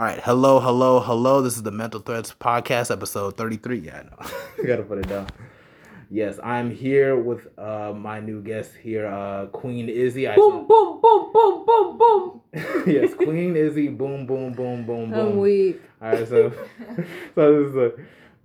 All right, hello, hello, hello. This is the Mental Threads Podcast, episode 33. Yeah, I know. I gotta put it down. Yes, I'm here with uh, my new guest here, uh, Queen Izzy. I boom, boom, boom, boom, boom, boom. yes, Queen Izzy. Boom, boom, boom, boom, boom. I'm weak. All right, so so this is a,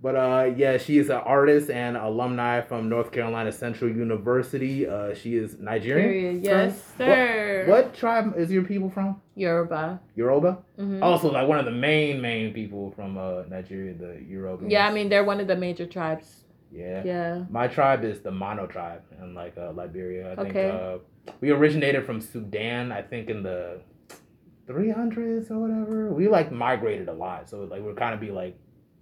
but uh, yeah, she is an artist and alumni from North Carolina Central University. Uh, she is Nigerian. Yes, What- sir. What, tribe is your people from? Yoruba. Yoruba. hmm Also, like one of the main main people from uh Nigeria, the Yoruba. Yeah, I mean they're one of the major tribes. yeah. Yeah. My tribe is the Mano tribe in like uh, Liberia. I think Okay. uh, we originated from Sudan. I think in the 300s or whatever. We like migrated a lot, so like we're kind of be like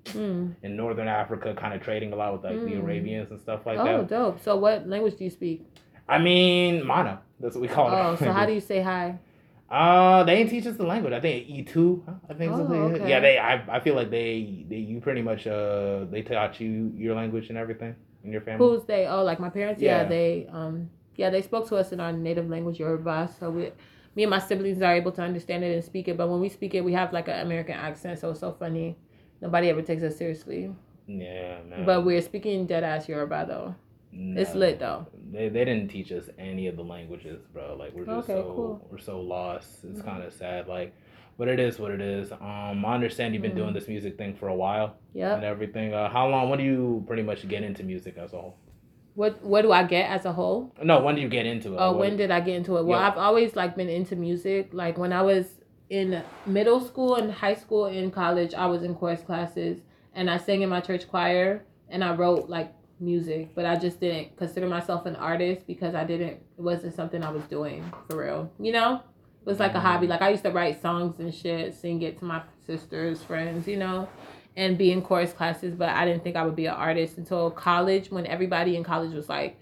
Mm. in northern Africa, kind of trading a lot with like the Mm. Arabians and stuff like oh, that. Oh, dope. So what language do you speak? I mean, Mano. That's what we call it. Oh, so how do you say hi? Uh, they didn't teach us the language. I think E two. I think Oh, something. okay. Yeah, they. I, I feel like they. They. You pretty much. Uh, they taught you your language and everything in your family. Who's they? Oh, like my parents. Yeah. Yeah. they um yeah they spoke to us in our native language Yoruba. So we, me and my siblings are able to understand it and speak it. But when we speak it, we have like an American accent, so it's so funny. Nobody ever takes us seriously. Yeah, man. But we're speaking dead ass Yoruba though. It's lit though. They, they didn't teach us any of the languages, bro. Like we're just Okay, so cool. we're so lost. It's Mhm. kind of sad. Like, but it is what it is. Um, I understand you've been Mhm. doing this music thing for a while Yeah. and everything. Uh, how long? When do you pretty much get into music as a whole? What what do I get as a whole? No, when do you get into it? Oh, What- when did I get into it? Well, Yeah. I've always like been into music. Like when I was in middle school and high school and college, I was in chorus classes and I sang in my church choir and I wrote like music, but I just didn't consider myself an artist because I didn't it wasn't something I was doing for real. You know? It was like a hobby. Mm-hmm. Like I used to write songs and shit, sing it to my sisters, friends, you know, and be in chorus classes, but I didn't think I would be an artist until college when everybody in college was like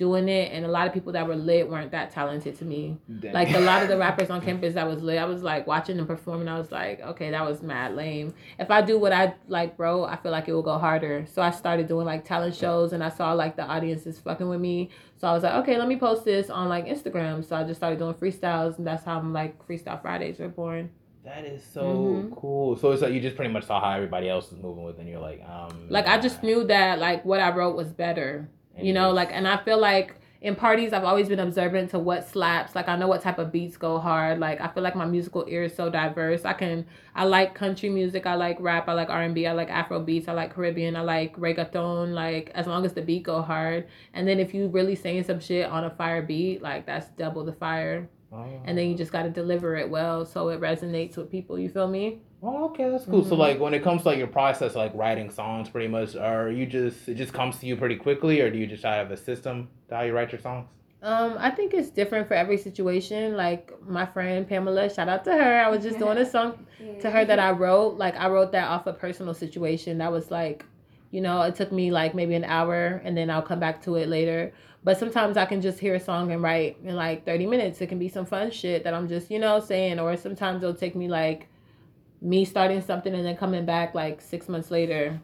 doing it and a lot of people that were lit weren't that talented to me. Damn. Like a lot of the rappers on campus that was lit, I was like watching them perform and I was like, okay, that was mad lame. If I do what I like, bro, I feel like it will go harder. So I started doing like talent shows and I saw like the audiences fucking with me. So I was like, okay, let me post this on like Instagram. So I just started doing freestyles and that's how I'm like Freestyle Fridays were born. That is so Mhm. cool. So it's like you just pretty much saw how everybody else was moving with, and you're like, um, Like I just knew that like what I wrote was better. You know like and i feel like in parties i've always been observant to what slaps. Like i know what type of beats go hard. Like i feel like my musical ear is so diverse. I can i like country music. I like rap. I like r&b i like afro beats. I like caribbean. I like reggaeton. Like as long as the beat go hard. And then if you really saying some shit on a fire beat like that's double the fire. Oh. and then you just got to deliver it well so it resonates with people. You feel me Oh, okay, that's cool. So Mhm. like when it comes to like your process, like writing songs, pretty much, are you just it just comes to you pretty quickly, or do you just try to have a system to how you write your songs? Um, I think it's different for every situation. Like my friend Pamela, shout out to her. I was just doing a song to her that I wrote. Like I wrote that off a personal situation that was like, you know, it took me like maybe an hour and then I'll come back to it later. But sometimes I can just hear a song and write in like 30 minutes. It can be some fun shit that I'm just, you know, saying. Or sometimes it'll take me like me starting something and then coming back like six months later.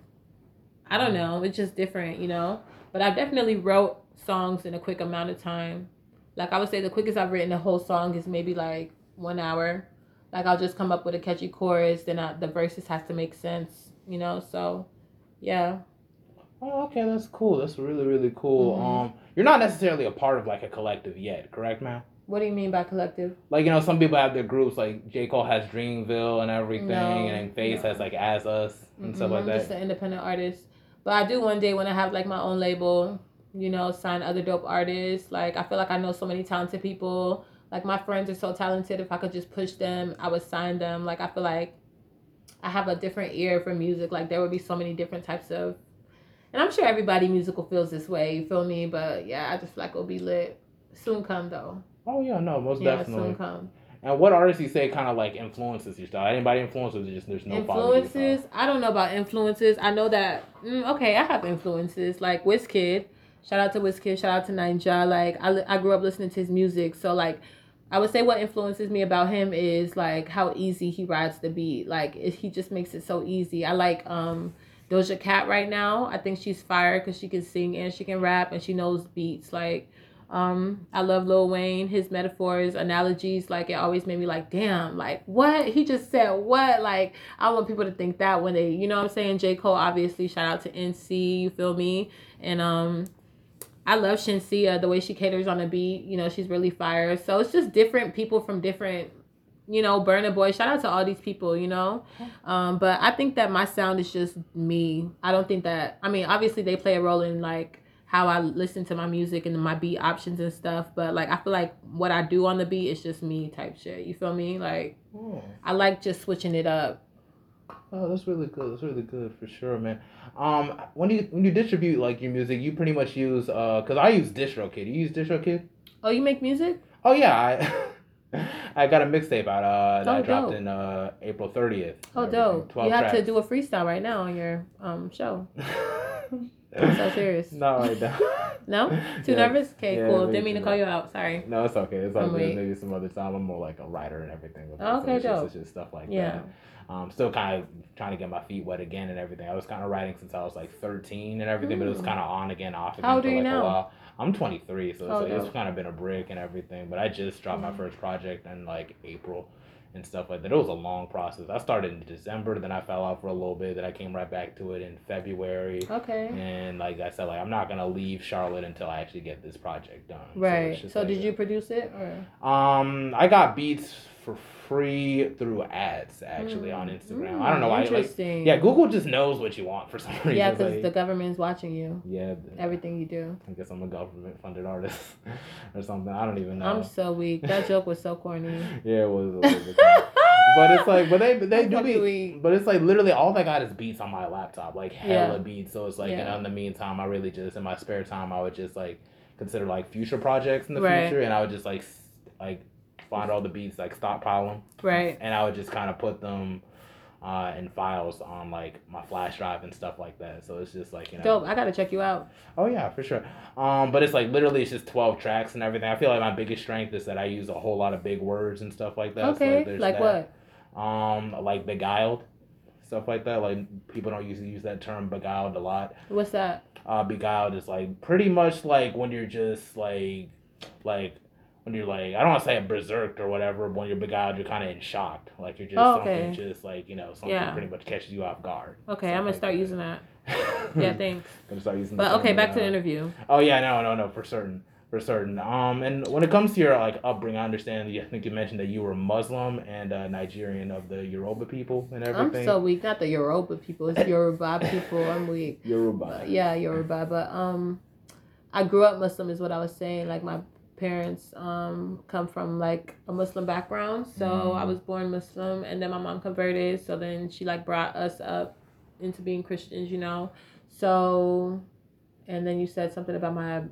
I don't know. It's just different, you know? But I've definitely wrote songs in a quick amount of time. Like I would say the quickest I've written a whole song is maybe like one hour. Like I'll just come up with a catchy chorus, then I, the verses has to make sense, you know. So, yeah. Oh, okay, that's cool. That's really really cool. Mhm. Um, you're not necessarily a part of like a collective yet, correct, man? What do you mean by collective? Like you know, some people have their groups. Like J Cole has Dreamville and everything, No, and Face no. has like As Us and stuff Mhm, like I'm that. just an independent artist. But I do one day when I have like my own label, you know, sign other dope artists. Like I feel like I know so many talented people. Like my friends are so talented. If I could just push them, I would sign them. Like I feel like I have a different ear for music. Like there would be so many different types of and I'm sure everybody musical feels this way, you feel me? But yeah, I just feel like it'll be lit. Soon come though. Oh yeah, no, most yeah, definitely. soon come. And what artists you say kind of like influences your style? Anybody influences? Just there's no quality to your style? influences i don't know about influences i know that mm, okay i have influences like Wizkid. shout out to Wizkid. shout out to ninja like I, I grew up listening to his music so like i would say what influences me about him is like how easy he rides the beat like it, he just makes it so easy i like um doja cat right now i think she's fire because she can sing and she can rap and she knows beats like Um, I love Lil Wayne, his metaphors, analogies, like it always made me like, damn, like what? He just said what? Like I want people to think that when they, you know what I'm saying? J. Cole, obviously, shout out to NC, you feel me? And um I love Shenseea, the way she caters on the beat, you know, she's really fire. So it's just different people from different you know, Burna Boy. Shout out to all these people, you know. Um, but I think that my sound is just me. I don't think that I mean, obviously they play a role in like how I listen to my music and my beat options and stuff. But like I feel like what I do on the beat is just me type shit. You feel me? Like oh. I like just switching it up. Oh, that's really good. That's really good for sure, man. Um, when you when you distribute like your music, you pretty much use uh, cause I use DistroKid. You use DistroKid? Oh, you make music? Oh yeah, I I got a mixtape out uh that oh, I dropped dope. in uh April thirtieth. Oh, dope! You have tracks. to do a freestyle right now on your um show. I'm so serious. Not right now. no? Too yeah. nervous? Okay, yeah, cool. Didn't mean to call you out. Sorry. No, it's okay. It's like maybe some other time. I'm more like a writer and everything. Oh, okay, so dope. It's just stuff like yeah. that. Um, still kind of trying to get my feet wet again and everything. I was kind of writing since I was like 13 and everything, mm. but it was kind of on again, off again How for like now? a while. I'm 23, so it's, oh, like, it's kind of been a break and everything. But I just dropped mm. my first project in like April and stuff like that. It was a long process. I started in December, then I fell off for a little bit, then I came right back to it in February. Okay. And like I said, like I'm not gonna leave Charlotte until I actually get this project done. Right. So, so like did you produce it or? Um, I got beats for free through ads actually mm. on Instagram. Mm, I don't know why. Interesting. Like, yeah, Google just knows what you want for some reason. Yeah, because like, the government's watching you. Yeah. Everything you do. I guess I'm a government funded artist or something. I don't even know. I'm so weak. That joke was so corny. yeah, it was. but it's like, but they they do be, but it's like literally all I got is beats on my laptop, like hella yeah. beats. So it's like, yeah. and in the meantime, I really just in my spare time, I would just like consider like future projects in the right. future, and I would just like like find all the beats, like stockpile them. Right. And I would just kind of put them uh, in files on like my flash drive and stuff like that. So it's just like you know. Dope. I gotta check you out. Oh yeah, for sure. Um, but it's like literally it's just twelve tracks and everything. I feel like my biggest strength is that I use a whole lot of big words and stuff like that. Okay. So, like, like what? Um, like beguiled, stuff like that. Like people don't usually use that term beguiled a lot. What's that? Uh, beguiled is like pretty much like when you're just like like when you're like I don't want to say a berserk or whatever, but when you're beguiled, you're kind of in shock. Like you're just oh, okay. something just like you know something yeah. pretty much catches you off guard. Okay, I'm gonna like start that. using that. yeah, thanks. gonna start using. But okay, back to the interview. Oh yeah, no, no, no, for certain, for certain. Um, and when it comes to your like upbringing, I understand. I think you mentioned that you were Muslim and uh, Nigerian of the Yoruba people and everything. I'm so weak. Not the Yoruba people. It's Yoruba people. I'm weak. Yoruba. yeah, Yoruba. But um, I grew up Muslim, is what I was saying. Like my parents um, come from like a Muslim background. So mm. I was born Muslim and then my mom converted. So then she like brought us up into being Christians, you know. So, and then you said something about my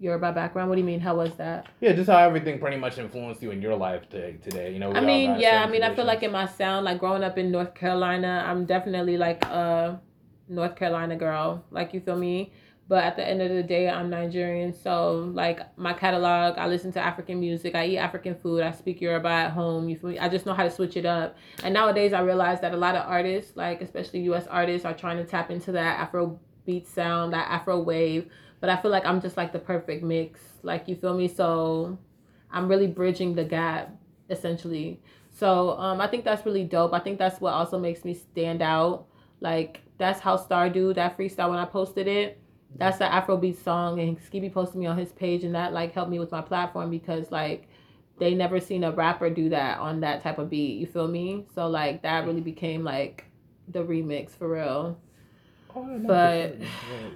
Yoruba background. What do you mean? How was that? Yeah, just how everything pretty much influenced you in your life today. Today, you know. I mean, yeah. I mean, I feel like in my sound, like growing up in North Carolina, I'm definitely like a North Carolina girl. Like you feel me? But at the end of the day, I'm Nigerian. So, like, my catalog, I listen to African music. I eat African food. I speak Yoruba at home. You feel me? I just know how to switch it up. And nowadays, I realize that a lot of artists, like, especially US artists, are trying to tap into that Afro beat sound, that Afro wave. But I feel like I'm just like the perfect mix. Like, you feel me? So, I'm really bridging the gap, essentially. So, um, I think that's really dope. I think that's what also makes me stand out. Like, that's how Star do that freestyle when I posted it that's the Afrobeat song, and Skippy posted me on his page, and that like helped me with my platform because like they never seen a rapper do that on that type of beat. You feel me? So like that really became like the remix for real. Oh, but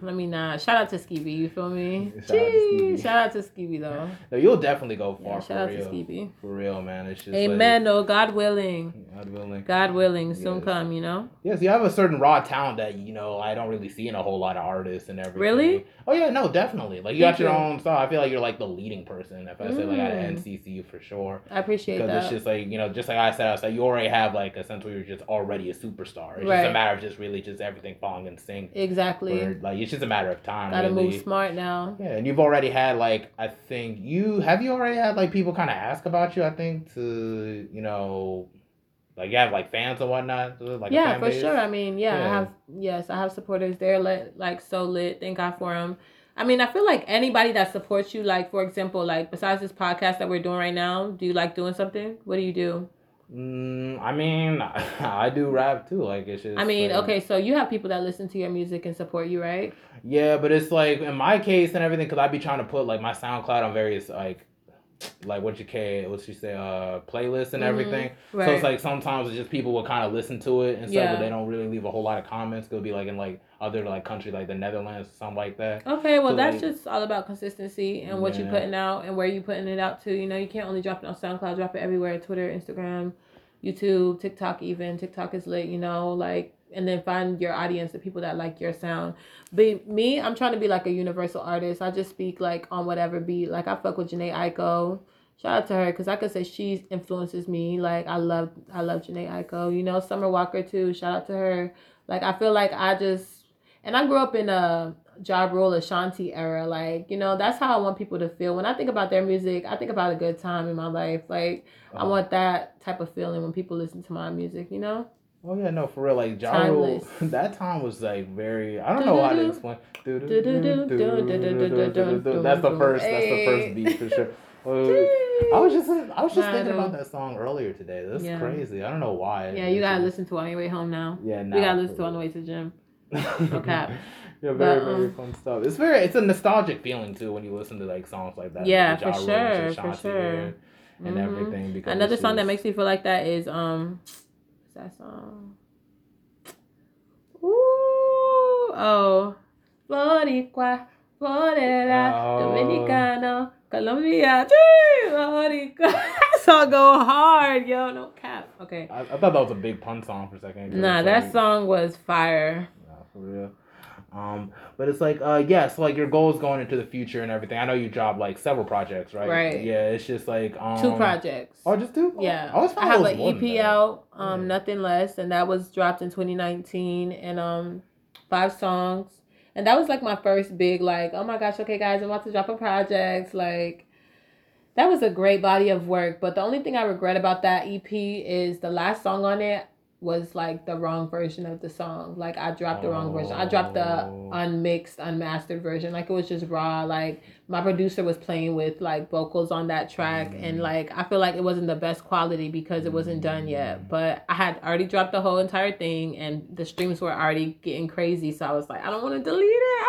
let me not. Shout out to Skibby, you feel me? Shout, Jeez, out, shout out to Skibby though. No, you'll definitely go far. Yeah, shout out real. to Skibby. For real, man. It's just Amen. Like, no, God willing. God willing. God willing, soon yes. come. You know. Yes, you have a certain raw talent that you know I don't really see in a whole lot of artists and everything. Really? Oh yeah, no, definitely. Like you Thank got your you. own style. I feel like you're like the leading person. If I mm. say like at mm. NCCU for sure. I appreciate that. Because it's just like you know, just like I said, I was like you already have like a sense where you're just already a superstar. It's right. just a matter of just really just everything falling in sync. Exactly. Where, like it's just a matter of time. Gotta really. move smart now. Yeah, and you've already had like I think you have you already had like people kind of ask about you. I think to you know like you have like fans and whatnot, uh, like yeah, for sure. I mean, yeah, yeah, I have yes, I have supporters. They're lit, like so lit. Thank God for them. I mean, I feel like anybody that supports you, like for example, like besides this podcast that we're doing right now, do you like doing something? What do you do? Mm, I mean, I do rap too. Like it's just. I mean, like, okay, so you have people that listen to your music and support you, right? Yeah, but it's like in my case and everything, because I'd be trying to put like my SoundCloud on various like like what you can what you say uh playlists and mm-hmm. everything right. so it's like sometimes it's just people will kind of listen to it and stuff yeah. but they don't really leave a whole lot of comments it'll be like in like other like country like the netherlands something like that okay well so, that's like, just all about consistency and what yeah. you're putting out and where you're putting it out to you know you can't only drop it on soundcloud drop it everywhere twitter instagram youtube tiktok even tiktok is lit you know like and then find your audience, the people that like your sound. But me, I'm trying to be like a universal artist. I just speak like on whatever beat. Like I fuck with Jhené Aiko. Shout out to her because I could say she influences me. Like I love I love Jhené Aiko. You know Summer Walker too. Shout out to her. Like I feel like I just and I grew up in a Ja Rule Ashanti era. Like you know that's how I want people to feel when I think about their music. I think about a good time in my life. Like I uh-huh. want that type of feeling when people listen to my music. You know. Oh yeah, no, for real. Like Ja Rule, that time was like very. I don't know how to explain. That's the first. That's the first beat for sure. I was just I was just thinking about that song earlier today. That's yeah. crazy. I don't know why. Yeah, you gotta listen to it on your way home now. Yeah, now. We gotta listen to it on the way to the gym. Okay. Yeah, very but, um, very fun stuff. It's very it's a nostalgic feeling too when you listen to like songs like that. Yeah, like for sure, for sure. And, mm-hmm. everything. Because Another song that makes me feel like that is um that song? Ooh, oh, Boricua, Borera, oh. Dominicano, Colombia, Boricua. that song go hard, yo, no cap. Okay. I, I thought that was a big pun song for a second. Nah, that like, song was fire. For real. Um, but it's like, uh, yeah, so like your goals going into the future and everything. I know you dropped like several projects, right? Right. Yeah, it's just like um, two projects. Oh, just two? Yeah. Oh, I, I have an EP out, um, yeah. nothing less, and that was dropped in 2019, and um, five songs, and that was like my first big like, oh my gosh, okay, guys, I'm about to drop a project, like. That was a great body of work, but the only thing I regret about that EP is the last song on it was like the wrong version of the song. Like I dropped the wrong version. I dropped the oh. unmixed, unmastered version. Like it was just raw. Like my producer was playing with like vocals on that track mm. and like I feel like it wasn't the best quality because it wasn't done yet. Mm. But I had already dropped the whole entire thing and the streams were already getting crazy. So I was like, I don't want to delete it.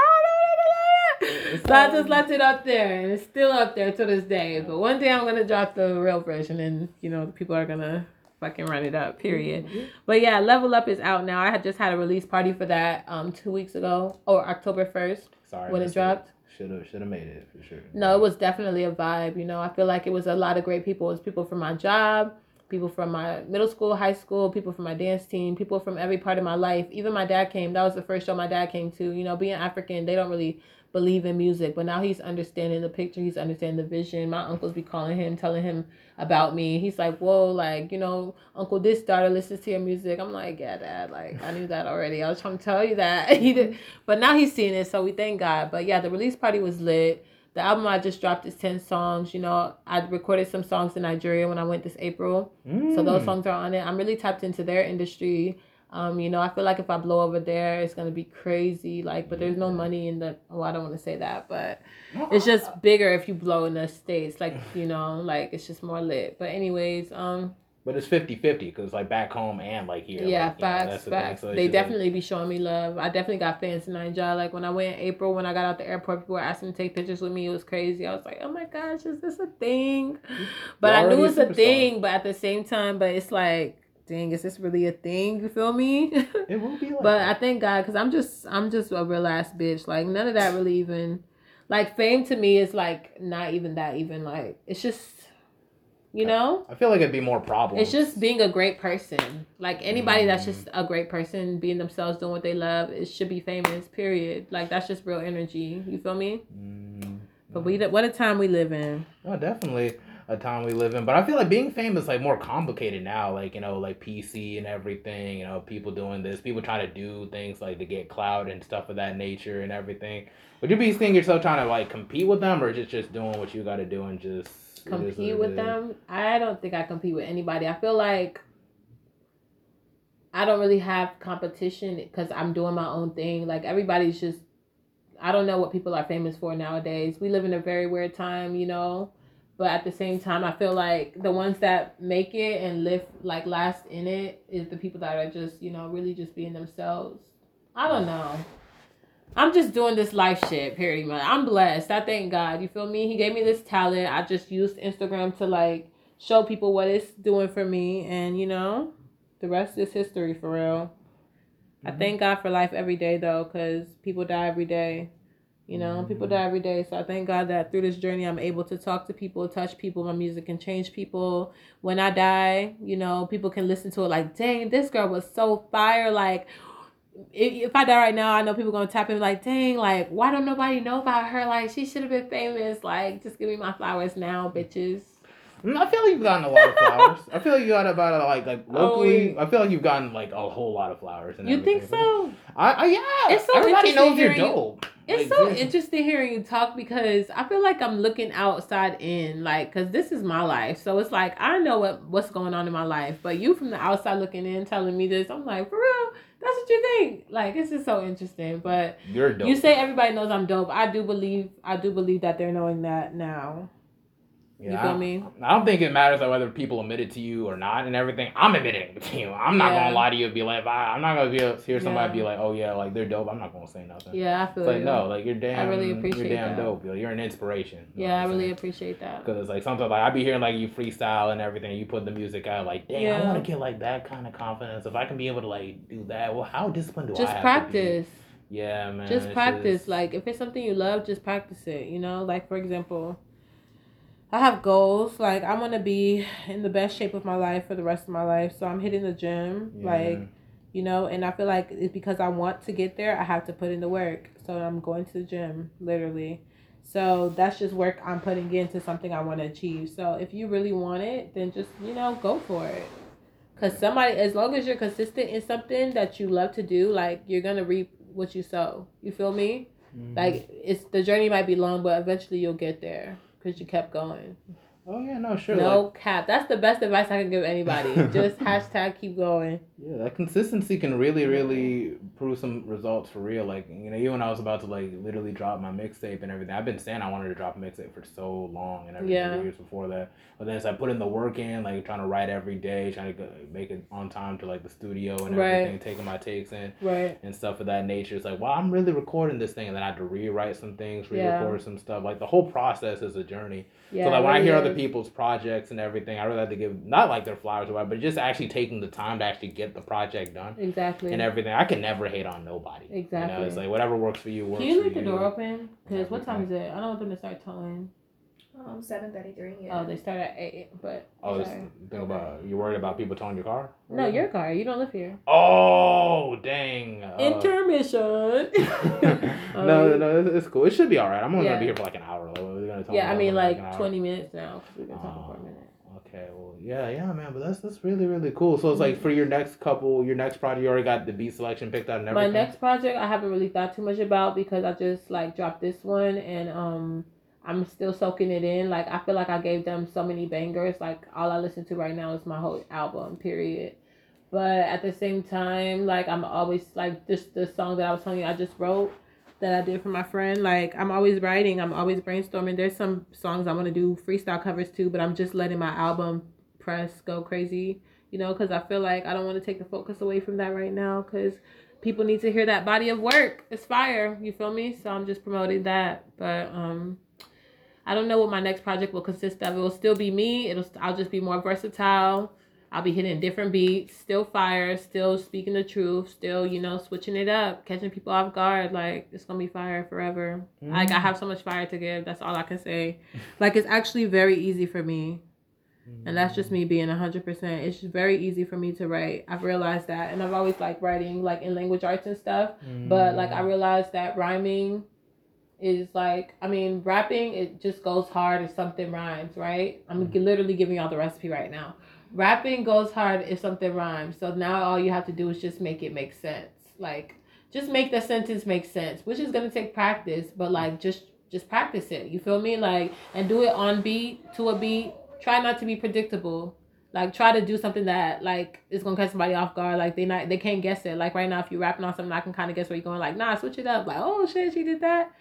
So I just left it up there and it's still up there to this day. But one day I'm gonna drop the real version and you know people are gonna fucking run it up. Period. Mm-hmm. But yeah, Level Up is out now. I had just had a release party for that um two weeks ago or October first. Sorry, when it dropped. Should have should have made it for sure. No, it was definitely a vibe. You know, I feel like it was a lot of great people. It was people from my job, people from my middle school, high school, people from my dance team, people from every part of my life. Even my dad came. That was the first show my dad came to. You know, being African, they don't really believe in music, but now he's understanding the picture, he's understanding the vision. My uncles be calling him, telling him about me. He's like, Whoa, like, you know, Uncle this daughter listens to your music. I'm like, Yeah, dad, like I knew that already. I was trying to tell you that. he did but now he's seeing it, so we thank God. But yeah, the release party was lit. The album I just dropped is 10 songs. You know, I recorded some songs in Nigeria when I went this April. Mm. So those mm. songs are on it. I'm really tapped into their industry. Um, you know, I feel like if I blow over there, it's gonna be crazy. Like, but there's no money in the. Well, I don't want to say that, but it's just bigger if you blow in the states. Like, you know, like it's just more lit. But anyways, um. But it's 50 50 because like back home and like here. Yeah, like, facts, know, facts. The so they definitely like... be showing me love. I definitely got fans in Nigeria. Like when I went in April, when I got out the airport, people were asking to take pictures with me. It was crazy. I was like, oh my gosh, is this a thing? But I knew it's a thing. But at the same time, but it's like dang, is this really a thing? You feel me? It will be like But I thank God because I'm just I'm just a real ass bitch. Like none of that really even like fame to me is like not even that even like it's just you know i feel like it'd be more problems it's just being a great person like anybody mm. that's just a great person being themselves doing what they love it should be famous period like that's just real energy you feel me mm. but we what a time we live in oh definitely a time we live in. But I feel like being famous like more complicated now. Like you know, like PC and everything. You know, people doing this, people trying to do things like to get clout and stuff of that nature and everything. Would you be seeing yourself trying to like compete with them, or just just doing what you got to do and just compete with them? I don't think I compete with anybody. I feel like I don't really have competition because I'm doing my own thing. Like everybody's just I don't know what people are famous for nowadays. We live in a very weird time, you know. But at the same time, I feel like the ones that make it and live like last in it is the people that are just, you know, really just being themselves. I don't know. I'm just doing this life shit, pretty much. I'm blessed. I thank God. You feel me? He gave me this talent. I just used Instagram to like show people what it's doing for me, and you know, the rest is history for real. Mm-hmm. I thank God for life every day though, because people die every day. You know, people die every day. So I thank God that through this journey, I'm able to talk to people, touch people. My music can change people. When I die, you know, people can listen to it like, dang, this girl was so fire. Like, if, I die right now, I know people gonna tap in like, dang, like, why don't nobody know about her? Like, she should have been famous. Like, just give me my flowers now, bitches. Mm, I feel like you've gotten a lot of flowers. I feel like you got about like like oh, locally. Oh, I feel like you've gotten like a whole lot of flowers. And you everything. think so? I, I yeah. It's so Everybody knows you're dope. It's like, so interesting hearing you talk because I feel like I'm looking outside in, like, cause this is my life. So it's like I know what what's going on in my life, but you from the outside looking in, telling me this, I'm like, for real, that's what you think. Like, this is so interesting. But you're dope. You say everybody knows I'm dope. I do believe, I do believe that they're knowing that now. You, you feel me? I don't think it matters whether people admit it to you or not and everything. I'm admitting it to you. I'm not yeah. gonna lie to you and be like, I, am not gonna be hear somebody yeah. be like, oh yeah, like they're dope. I'm not gonna say nothing. Yeah, I feel it's like you. no, like you're damn. I really appreciate You're damn that. dope. You're an inspiration. Yeah, I really appreciate that. Because like sometimes like I be hearing like you freestyle and everything. You put the music out like, damn, yeah. I want to get like that kind of confidence. If I can be able to like do that, well, how disciplined do just I have practice. to be? Yeah, man. Just practice. Just... Like if it's something you love, just practice it. You know, like for example I have goals. Like I want to be in the best shape of my life for the rest of my life. So I'm hitting the gym. Yeah. Like, you know, and I feel like it's because I want to get there. I have to put in the work. So I'm going to the gym, literally. So that's just work I'm putting into something I want to achieve. So if you really want it, then just you know go for it. Cause somebody, as long as you're consistent in something that you love to do, like you're gonna reap what you sow. You feel me? Mm-hmm. Like it's the journey might be long, but eventually you'll get there because you kept going. Oh yeah, no, sure. No like, cap. That's the best advice I can give anybody. Just hashtag keep going. Yeah, that consistency can really, really prove some results for real. Like you know, even when I was about to like literally drop my mixtape and everything, I've been saying I wanted to drop a mixtape for so long and everything yeah. years before that. But then as I put in the work in, like trying to write every day, trying to make it on time to like the studio and everything, right. taking my takes in, right, and stuff of that nature. It's like, well, I'm really recording this thing, and then I had to rewrite some things, re-record yeah. some stuff. Like the whole process is a journey. Yeah, so like when really I hear is. other people's projects and everything, I really have to give not like their flowers away, but just actually taking the time to actually get the project done. Exactly. And everything. I can never hate on nobody. Exactly. You know, it's like whatever works for you works. Can you leave the door open? Because what time is it? I don't want them to start towing. Um, seven thirty three. Yeah. Oh, they start at eight, but. Oh, this thing about you worried about people towing your car? No, your car. You don't live here. Oh dang! Uh, Intermission. no, no, no, it's, it's, cool. It should be all right. I'm only yeah. gonna be here for like an hour. We're gonna talk. Yeah, I mean like, like twenty minutes now because we've been talking for a minute. Okay, well, yeah, yeah, man, but that's that's really really cool. So it's like for your next couple, your next project, you already got the beat selection picked out and everything. My next project, I haven't really thought too much about because I just like dropped this one and um I'm still soaking it in. Like I feel like I gave them so many bangers. Like all I listen to right now is my whole album. Period. But at the same time, like I'm always like just the song that I was telling you I just wrote that I did for my friend. Like I'm always writing. I'm always brainstorming. There's some songs I want to do freestyle covers too, but I'm just letting my album press go crazy. You know, because I feel like I don't want to take the focus away from that right now. Because people need to hear that body of work. It's fire. You feel me? So I'm just promoting that. But um I don't know what my next project will consist of. It will still be me. It'll I'll just be more versatile. I'll be hitting different beats, still fire, still speaking the truth, still, you know, switching it up, catching people off guard. Like it's gonna be fire forever. Mm. Like I have so much fire to give. That's all I can say. like it's actually very easy for me. And that's just me being hundred percent. It's just very easy for me to write. I've realized that, and I've always liked writing, like in language arts and stuff. Mm. But like I realized that rhyming is like I mean rapping it just goes hard if something rhymes, right? I'm mm-hmm. literally giving y'all the recipe right now. Rapping goes hard if something rhymes. So now all you have to do is just make it make sense. Like just make the sentence make sense, which is gonna take practice, but like just just practice it. You feel me? Like and do it on beat to a beat. Try not to be predictable. like try to do something that like is gonna catch somebody off guard. Like they not they can't guess it. Like right now, if you're rapping on something, I can kind of guess where you're going. Like nah, switch it up. Like oh shit, she did that.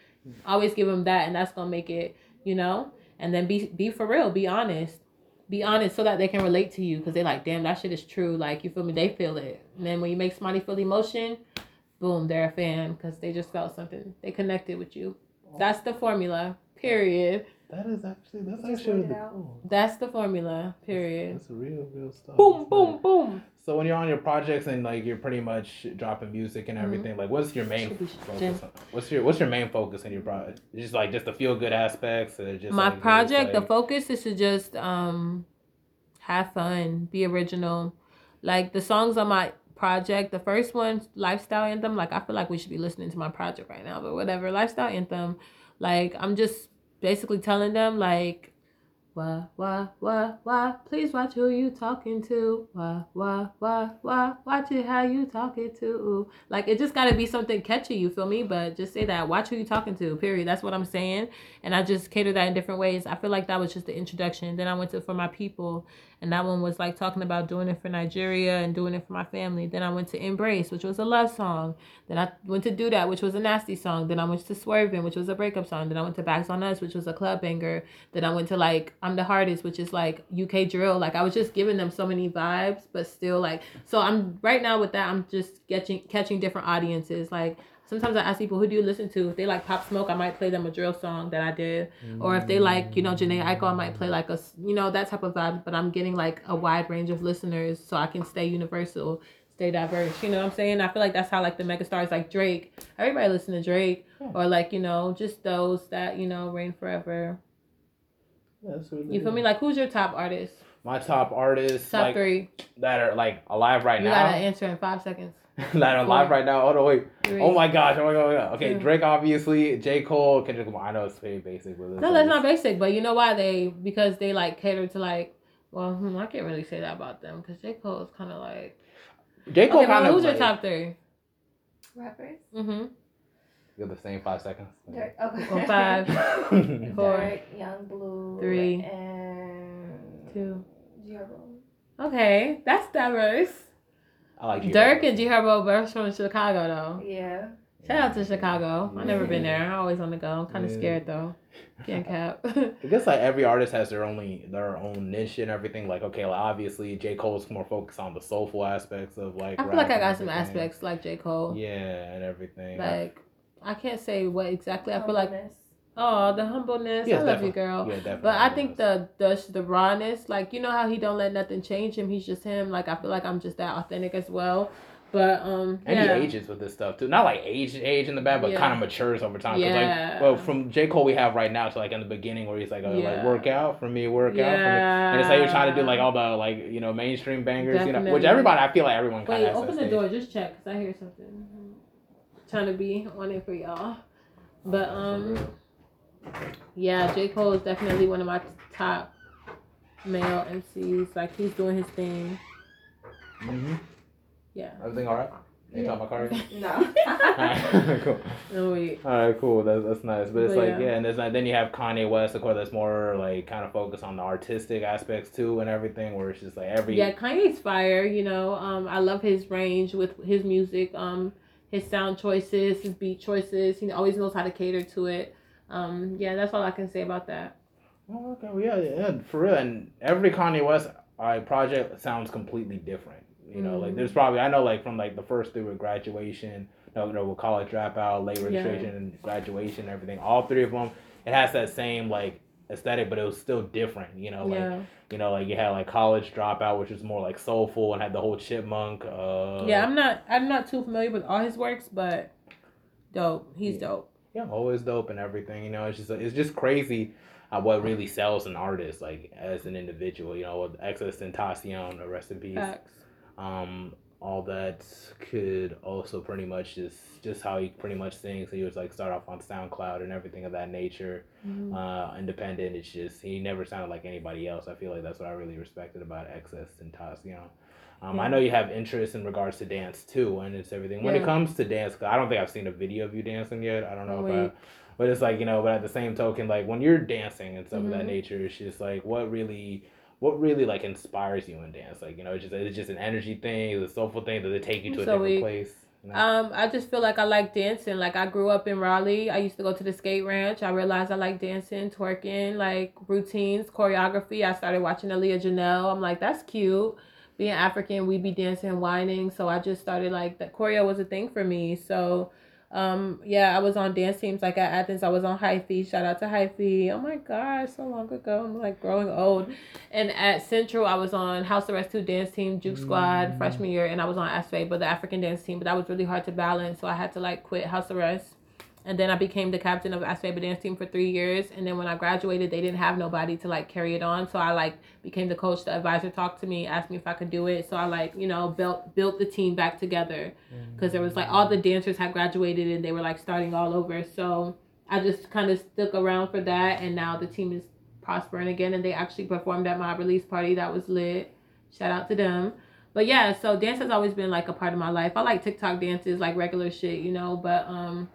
Always give them that, and that's gonna make it. You know, and then be be for real. Be honest. Be honest so that they can relate to you because they're like, damn, that shit is true. Like you feel me? They feel it. And then when you make somebody feel emotion, boom, they're a fan because they just felt something. They connected with you. That's the formula. Period. That is actually that's actually the cool. That's the formula. Period. That's, real, real stuff. Boom, boom, boom. So when you're on your projects and like you're pretty much dropping music and mm-hmm. everything, mm-hmm. like what's your main focus? On? What's your what's your main focus in your project? Just like just the feel good aspects, or just my like, project. Like... The focus is to just um have fun, be original. Like the songs on my project, the first one, lifestyle anthem. Like I feel like we should be listening to my project right now, but whatever, lifestyle anthem. Like I'm just basically telling them like why, why, why, why? Please watch who you talking to. Why, why, why, why? Watch it how you talking to. Like it just gotta be something catchy, you feel me? But just say that. Watch who you talking to. Period. That's what I'm saying. And I just cater that in different ways. I feel like that was just the introduction. Then I went to for my people, and that one was like talking about doing it for Nigeria and doing it for my family. Then I went to Embrace, which was a love song. Then I went to Do That, which was a nasty song. Then I went to Swerving, which was a breakup song. Then I went to Bags on Us, which was a club banger. Then I went to like I'm the Hardest, which is like UK drill. Like I was just giving them so many vibes, but still like so I'm right now with that I'm just catching catching different audiences. Like sometimes I ask people who do you listen to. If they like Pop Smoke, I might play them a drill song that I did. Mm. Or if they like, you know, Jhené Aiko, I might play like a you know, that type of vibe. But I'm getting like a wide range of listeners so I can stay universal, stay diverse. You know what I'm saying? I feel like that's how like the mega stars like Drake. Everybody listen to Drake. Yeah. Or like, you know, just those that, you know, reign forever. That's really you feel me? Like who's your top artist? My top artists top like, three that are like alive right you now. You gotta answer in five seconds. That are live right now. Oh no, wait. Three. Oh my gosh. Oh my god. Oh my god. Okay, Drake obviously, J Cole, Kendrick Lamar. I know it's very basic, but no, that's not basic. But you know why they? Because they like cater to like. Well, hmm, I can't really say that about them because J Cole is kind of like. J Cole okay, kind of. Who's like, your top three? Rappers. Mm-hmm. You have the same five seconds. Durk, okay. Well, five, four, Durk, Young Blue, three, and two. G-Herbo. Okay, that's diverse. I like G Durk and G Herbo both from Chicago though. Yeah. Shout out to Chicago. I've never been there. I always want to go. I'm kind of yeah. scared though. Can't cap. I guess like every artist has their only their own niche and everything. Like okay, like obviously J Cole Cole's more focused on the soulful aspects of like. I feel like I got some aspects like J Cole. Yeah, and everything. Like I can't say what exactly. I feel like Oh, the humbleness. Yes, I love you, girl. Yeah, definitely. But I think the the the rawness, like you know how he don't let nothing change him. He's just him. Like I feel like I'm just that authentic as well. But um, and yeah. he ages with this stuff too. Not like age age in the bad, but yeah. kind of matures over time. Yeah. Like, well, from J Cole we have right now to like in the beginning where he's like, oh, yeah. like work out for me, work yeah. out for me, and it's like you're trying to do like all the like you know mainstream bangers, Definitely. you know, which everybody I feel like everyone kind of. Wait, open the door, just check, cause I hear something. trying to be on it for y'all, but um. Yeah, J. Cole is definitely one of my top male MCs. Like he's doing his thing. Mhm. Yeah. Everything all right? You yeah. talking about car? no. cool. No wait. All right, cool. That's that's nice. But it's but like yeah. yeah, and there's like then you have Kanye West, of course, that's more like kind of focused on the artistic aspects too and everything, where it's just like every yeah, Kanye's fire. You know, um, I love his range with his music, um, his sound choices, his beat choices. He always knows how to cater to it um, yeah, that's all I can say about that. Oh, okay, well, yeah, yeah, for real. And every Kanye West uh, project sounds completely different. You know, mm like there's probably I know like from like the first three with graduation, no, no, with college dropout, late registration, yeah. and graduation, everything. All three of them, it has that same like aesthetic, but it was still different. You know, like yeah. you know, like you had like college dropout, which was more like soulful and had the whole chipmunk. Uh, yeah, I'm not I'm not too familiar with all his works, but dope. He's yeah. dope yeah, always dope and everything. You know, it's just it's just crazy uh, what really sells an artist, like as an individual. You know, with XXXTentacion, rest in peace. Facts. Um, all that could also pretty much just just how he pretty much sings. He was like start off on SoundCloud and everything of that nature. Mm-hmm. Uh, independent. It's just he never sounded like anybody else. I feel like that's what I really respected about XXXTentacion. Um, yeah. I know you have interest in regards to dance too, and it's everything. When yeah. it comes to dance, cause I don't think I've seen a video of you dancing yet. I don't know Wait. if I, but it's like you know. But at the same token, like when you're dancing and stuff mm-hmm. of that mm-hmm. nature, it's just like what really what really like inspires you in dance? Like you know, it's just it's just an energy thing, it's a soulful thing. Does it take you to a different we- place? You know? Um, I just feel like I like dancing. Like I grew up in Raleigh. I used to go to the skate ranch. I realized I like dancing, twerking, like routines, choreography. I started watching Aaliyah Janelle. I'm like, that's cute. Being African, we'd be dancing, and whining. So I just started like that. Choreo was a thing for me. So, um, yeah, I was on dance teams. Like at Athens, I was on Hyphy. Shout out to Hyphy. Oh my gosh, so long ago. I'm like growing old. And at Central, I was on House Arrest 2 dance team, Juke Squad, Mm. freshman year, and I was on ASFE, but the African dance team. But that was really hard to balance, so I had to like quit House Arrest. And then I became the captain of ASFE dance team for three years. And then when I graduated, they didn't have nobody to like carry it on, so I like became the coach. The advisor talked to me, asked me if I could do it. So I like you know built built the team back together because there was like all the dancers had graduated and they were like starting all over. So I just kind of stuck around for that, and now the team is prospering again, and they actually performed at my release party. That was lit. Shout out to them. But yeah, so dance has always been like a part of my life. I like TikTok dances, like regular shit, you know. But um,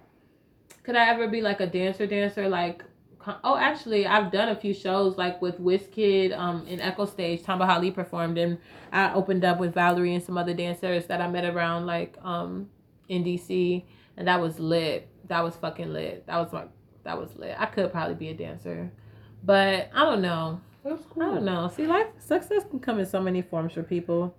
could I ever be like a dancer, dancer? Like, oh, actually, I've done a few shows like with WizKid um in Echostage. Tamba Hali performed, and I opened up with Valerie and some other dancers that I met around like um in DC, and that was lit. That was fucking lit. That was like that was lit. I could probably be a dancer, but I don't know. That's I don't know. See, life success can come in so many forms for people.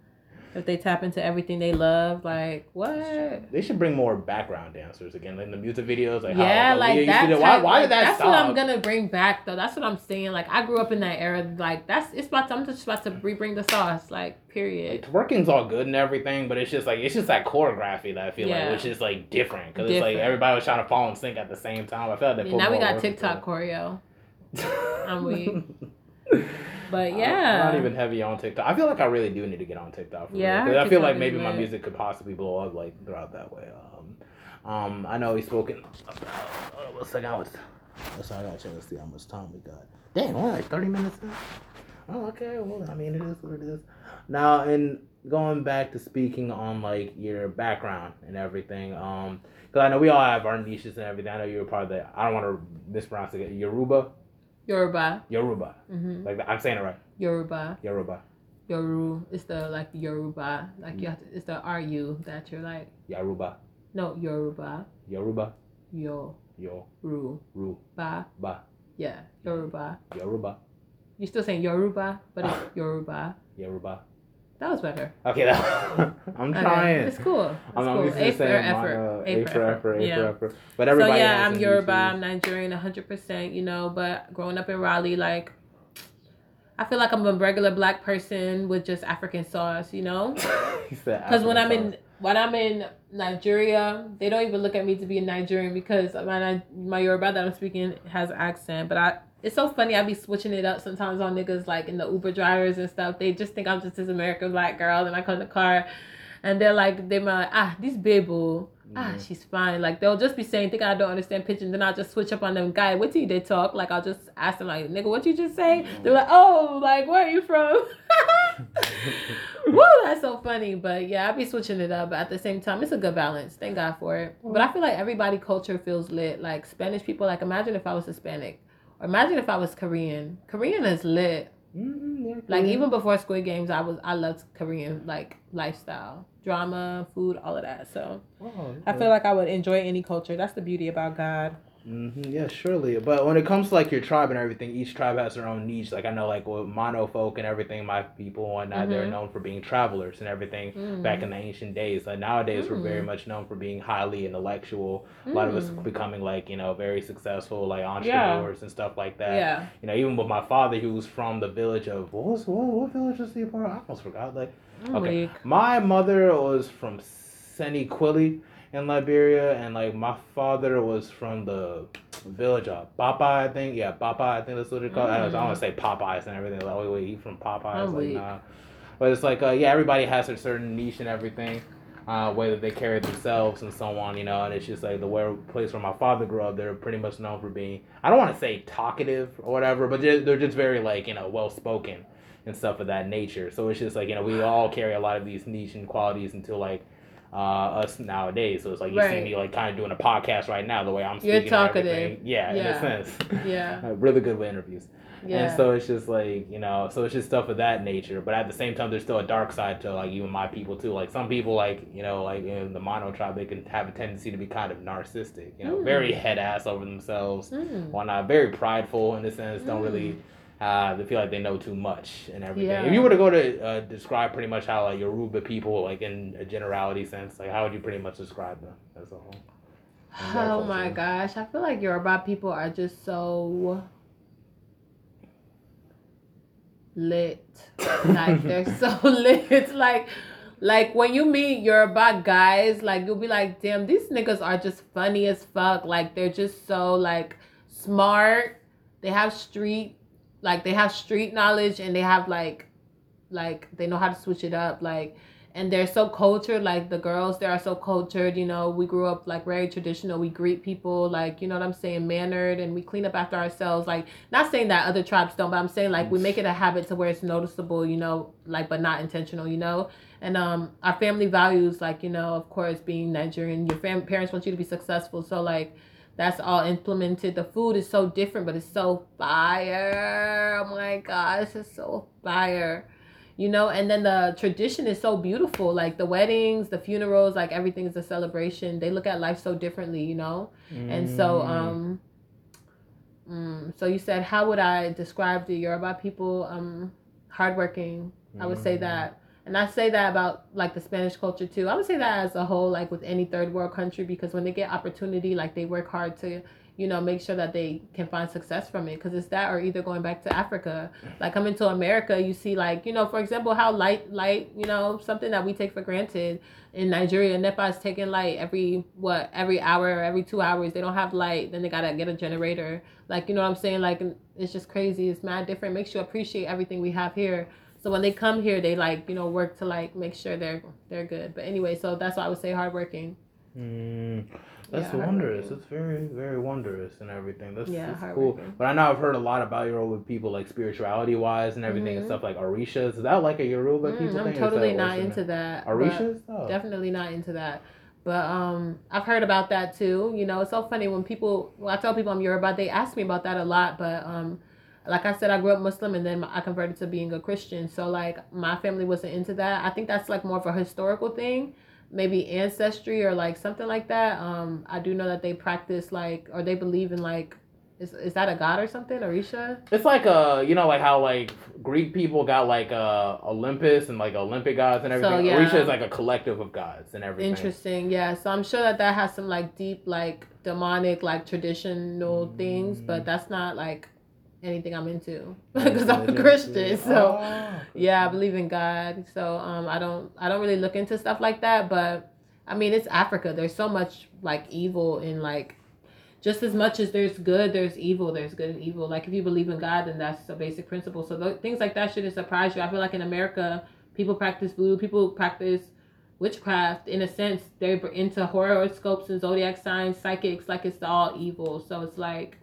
If they tap into everything they love, like what? They should bring more background dancers again, like in the music videos. Like yeah, how, like to that. do. Why, why like, did that That's stop? what I'm gonna bring back, though. That's what I'm saying. Like I grew up in that era. Like that's it's about. To, I'm just about to rebring the sauce. Like period. Twerking's all good and everything, but it's just like it's just that choreography that I feel Yeah. like which is like different because it's like everybody was trying to fall in sync at the same time. I felt like Yeah, now we got TikTok choreo. I'm weak. But I'm yeah. not even heavy on TikTok. I feel like I really do need to get on TikTok. For Yeah, I real, 'cause heard I feel like maybe my music could possibly blow up like throughout that way. Um, um, I know he's spoken about. Uh, one second, I was. Let's I gotta check to see how much time we got. Dang, only like thirty minutes. In? Oh, okay. Well, I mean, it is what it is. Now, in going back to speaking on like your background and everything, um, because I know we all have our niches and everything. I know you were part of the. I don't want to mispronounce it. Yoruba, Yoruba. Yoruba. hmm Like I'm saying it right. Yoruba. Yoruba, Yoru. It's the like Yoruba. Like you have to. It's the RU that you're like. Yoruba, No Yoruba. Yoruba, Yoruba. Yo, Ru, Ru. Ba. Ba, Yeah. Yoruba. Yoruba, You're still saying Yoruba, but it's Yoruba. Yoruba. That was better. Okay, that, I'm Okay, trying. It's cool. It's I'm, I'm cool. used A to for saying my, effort. uh, A for effort. A for effort. But So yeah, I'm Yoruba. I'm Nigerian, 100. percent You know, but growing up in Raleigh, like, I feel like I'm a regular black person with just African sauce. You know, because when I'm African in when I'm in Nigeria, they don't even look at me to be a Nigerian because my my Yoruba that I'm speaking has accent. But I, it's so funny. I be switching it up sometimes on niggas like in the Uber drivers and stuff. They just think I'm just this American black girl, and I come in the car, and they're like, they're like, ah, this baby. Ah, Mhm. she's fine. Like they'll just be saying, think I don't understand pidgin. Then I'll just switch up on them. Guy, what do you they talk? Like I'll just ask them, like, nigga, what you just say? They're like, oh, like where are you from? Woo, that's so funny. But yeah, I'll be switching it up. But at the same time, it's a good balance. Thank God for it. But I feel like everybody culture feels lit. Like Spanish people, like imagine if I was Hispanic. Imagine if I was Korean. Korean is lit. Mhm, yeah, Like even before Squid Games, I was I loved Korean like lifestyle, drama, food, all of that. So Oh, I feel like I would enjoy any culture. That's the beauty about God. Hmm Yeah, surely. But when it comes to like your tribe and everything, each tribe has their own niche. Like I know, like with Mano folk and everything, my people and that they're known for being travelers and everything. Back in the ancient days, like nowadays, we're very Mm. much known for being highly intellectual. A lot of us Mm. becoming like you know very successful, like entrepreneurs and stuff like that. Yeah. You know, even with my father, he was from the village of what was what, what village was he part? I almost forgot. Like I'm Okay. weak. my mother was from Sanniquellie in Liberia, and like my father was from the village of Popeye, I think. Yeah, Popeye, I think that's what they call it. I don't, want to say Popeyes and everything. Like, wait, wait, he from Popeyes? I'm like, nah. But it's like, uh, yeah, everybody has a certain niche and everything. Uh, way that they carry themselves and so on, you know, and it's just like the where place where my father grew up, they're pretty much known for being I don't want to say talkative or whatever, but they're, they're just very like you know well spoken and stuff of that nature. So it's just like you know we all carry a lot of these niche and qualities until like uh, us nowadays. So it's like you Right. see me like kind of doing a podcast right now, the way I'm speaking. You're talkative. Yeah, Yeah. in a sense. Yeah. Uh, really good with interviews. Yeah. And so it's just like, you know, so it's just stuff of that nature. But at the same time, there's still a dark side to like even my people too. Like some people, like, you know, like in the Mano tribe, they can have a tendency to be kind of narcissistic, you know, Mm. very head ass over themselves, Mm. not? very prideful in a sense, don't really. Uh, they feel like they know too much and everything. Yeah. If you were to go to uh, describe pretty much how like Yoruba people, like in a generality sense, like how would you pretty much describe them as a whole? Oh my gosh, I feel like Yoruba people are just so lit. Like they're so lit. Like like when you meet Yoruba guys, like you'll be like, damn, these niggas are just funny as fuck. Like they're just so like smart. They have street like they have street knowledge and they have like like they know how to switch it up. Like and they're so cultured like the girls there are so cultured you know we grew up like very traditional we greet people like you know what i'm saying mannered and we clean up after ourselves like not saying that other tribes don't but i'm saying like we make it a habit to where it's noticeable you know like but not intentional you know and um our family values like you know of course being nigerian your fam- parents want you to be successful so like that's all implemented. The food is so different but it's so fire. Oh my god it's so fire. You know and then the tradition is so beautiful like the weddings the funerals like everything is a celebration. They look at life so differently you know? And so Mm. um mm, so you said how would i describe the yoruba people um hardworking? I would say Mm. that and i say that about like the spanish culture too. I would say that as a whole like with any third world country because when they get opportunity like they work hard to you know make sure that they can find success from it. Because it's that or either going back to africa. Like coming to america you see like you know for example how light light you know something that we take for granted in nigeria nepa is taking light every what every hour every two hours. They don't have light then they gotta get a generator. Like you know what i'm saying? Like it's just crazy. It's mad different. Makes you appreciate everything we have here so when they come here they like you know work to like make sure they're they're good but anyway so that's why i would say hardworking Mm, that's Yeah, wondrous. It's very, very wondrous and everything. That's, Yeah, that's cool. But I know I've heard a lot about Yoruba people, like spirituality wise and everything and Mhm. stuff like Orishas. Is that like a Yoruba Mm, people i'm thing? is totally not into that Orishas? Oh. definitely not into that. But um, I've heard about that too. You know, it's so funny when people, well, I tell people I'm Yoruba, they ask me about that a lot. But um, like I said, I grew up Muslim and then I converted to being a Christian. So like my family wasn't into that. I think that's like more of a historical thing, maybe ancestry or like something like that. Um, I do know that they practice like, or they believe in like, is is that a god or something, Orisha? It's like uh, you know, like how like Greek people got like uh Olympus and like Olympic gods and everything. So, yeah. Orisha is like a collective of gods and everything. Interesting. Yeah. So I'm sure that that has some like deep, like demonic, like traditional things, Mm. but that's not like anything I'm into because I'm a Christian. So Oh, yeah, I believe in God. So um, I don't, I don't really look into stuff like that. But I mean, it's Africa. There's so much like evil in like. Just as much as there's good, there's evil. There's good and evil. Like if you believe in God, then that's a basic principle. So th- things like that shouldn't surprise you. I feel like in America, people practice voodoo. People practice witchcraft in a sense they're into horoscopes and zodiac signs psychics like it's all evil so it's like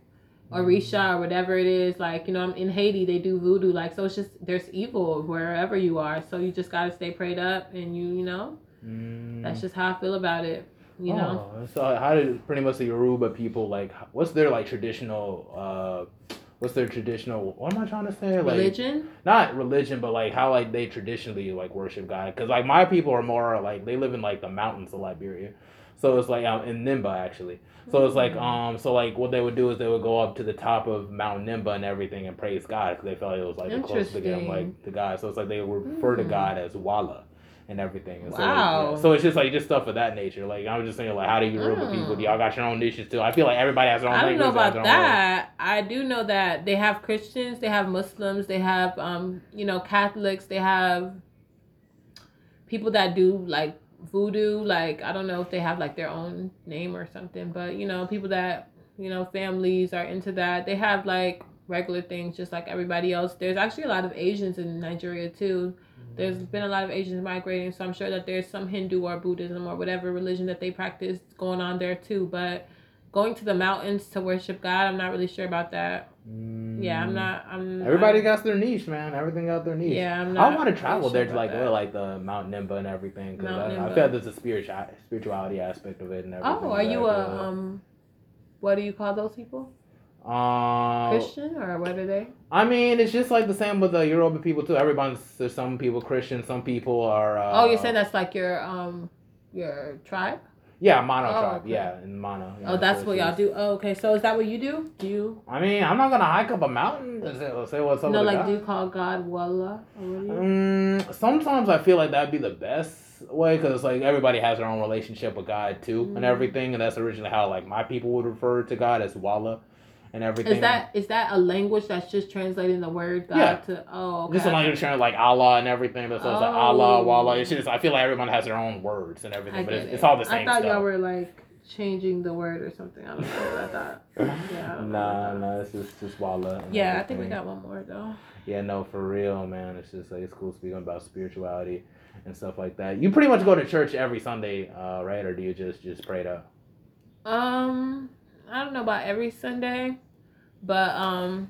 orisha or whatever it is like you know in haiti they do voodoo like so it's just there's evil wherever you are so you just gotta stay prayed up and you you know Mm. that's just how i feel about it you know Oh, so how did pretty much the Yoruba people like? What's their like traditional? uh What's their traditional? What am I trying to say? Like, religion not religion, but like how like they traditionally like worship God. Because like my people are more like they live in like the mountains of Liberia, so it's like um, in Nimba actually. So it's like Mm. um so like what they would do is they would go up to the top of Mount Nimba and everything and praise God because they felt like it was like the closest to get like the God. So it's like they would refer to Mm. God as Walla and everything. And so, like, Wow. yeah. so it's just like just stuff of that nature. Like I was just saying like how do you Mm. people? Do y'all got your own dishes too? I feel like everybody has their own I don't know about their own way. that. I do know that they have Christians, they have Muslims, they have um, you know, Catholics, they have people that do like voodoo, like I don't know if they have like their own name or something, but you know, people that, you know, families are into that. They have like regular things just like everybody else. There's actually a lot of Asians in Nigeria too. There's mm. been a lot of Asians migrating, so I'm sure that there's some Hindu or Buddhism or whatever religion that they practice going on there too. But going to the mountains to worship God. I'm not really sure about that. Mm. Yeah, I'm not. I'm. Everybody got their niche, man. Everything got their niche. Yeah, I'm not. I want to travel there to like like the Mount Nimba and everything because I, I, feel like there's a spiritual spirituality aspect of it and everything. Oh, are you a um? What do you call those people? Um, Christian or what are they? I mean, it's just like the same with the European people too. Everyone's there's some people Christian, some people are. Uh, oh, you're saying that's like your um your tribe? Yeah, Mano oh, tribe. Okay. Yeah, in Mano. Yeah, oh, that's what y'all do. Oh, okay. So is that what you do? Do you? I mean, I'm not gonna hike up a mountain and say, say what's up. No, like, God. do you call God Wallah? Mm, sometimes I feel like that'd be the best way because like everybody has their own relationship with God too mm. and everything, and that's originally how like my people would refer to God as Wallah and everything. Is that is that a language that's just translating the word God yeah. to oh okay. just a language translating like Allah and everything. But so it's like Allah, Wallah. It's just I feel like everyone has their own words and everything, but it's, it. it's, all the same. I thought stuff. y'all were like changing the word or something. I don't know what I thought. Yeah. nah, nah, it's just just Wallah. Yeah, everything. I think we got one more though. Yeah, no, for real, man. It's just like it's cool speaking about spirituality and stuff like that. You pretty much go to church every Sunday, uh, right? Or do you just just pray to? Um, I don't know about every Sunday. But um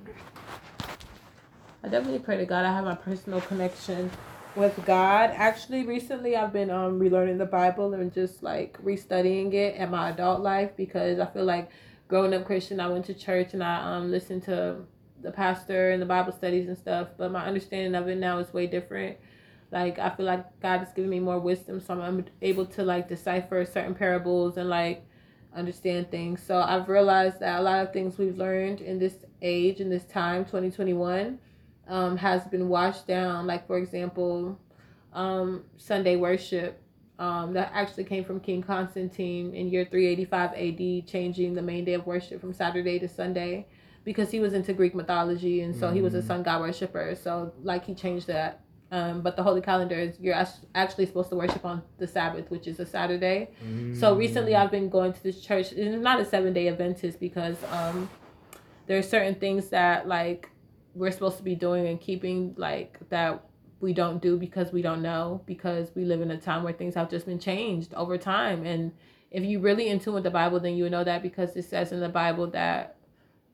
I definitely pray to God I have my personal connection with God. Actually, recently I've been um relearning the Bible and just like restudying it in my adult life because I feel like growing up Christian, I went to church and I um listened to the pastor and the Bible studies and stuff, but my understanding of it now is way different. Like I feel like God has given me more wisdom, so I'm able to like decipher certain parables and like understand things. So I've realized that a lot of things we've learned in this age, in this time, 2021, um, has been washed down. Like, for example, um, Sunday worship. Um, that actually came from King Constantine in year 385 AD, changing the main day of worship from Saturday to Sunday because he was into Greek mythology and so mm. he was a mm. sun god worshiper. So, like, he changed that um, but the holy calendar is you're actually supposed to worship on the Sabbath, which is a Saturday. Mm. So recently, I've been going to this church. It's not a seven day Adventist because um, there are certain things that like we're supposed to be doing and keeping like that we don't do because we don't know because we live in a time where things have just been changed over time and if you really in tune with the bible then you know that because it says in the bible that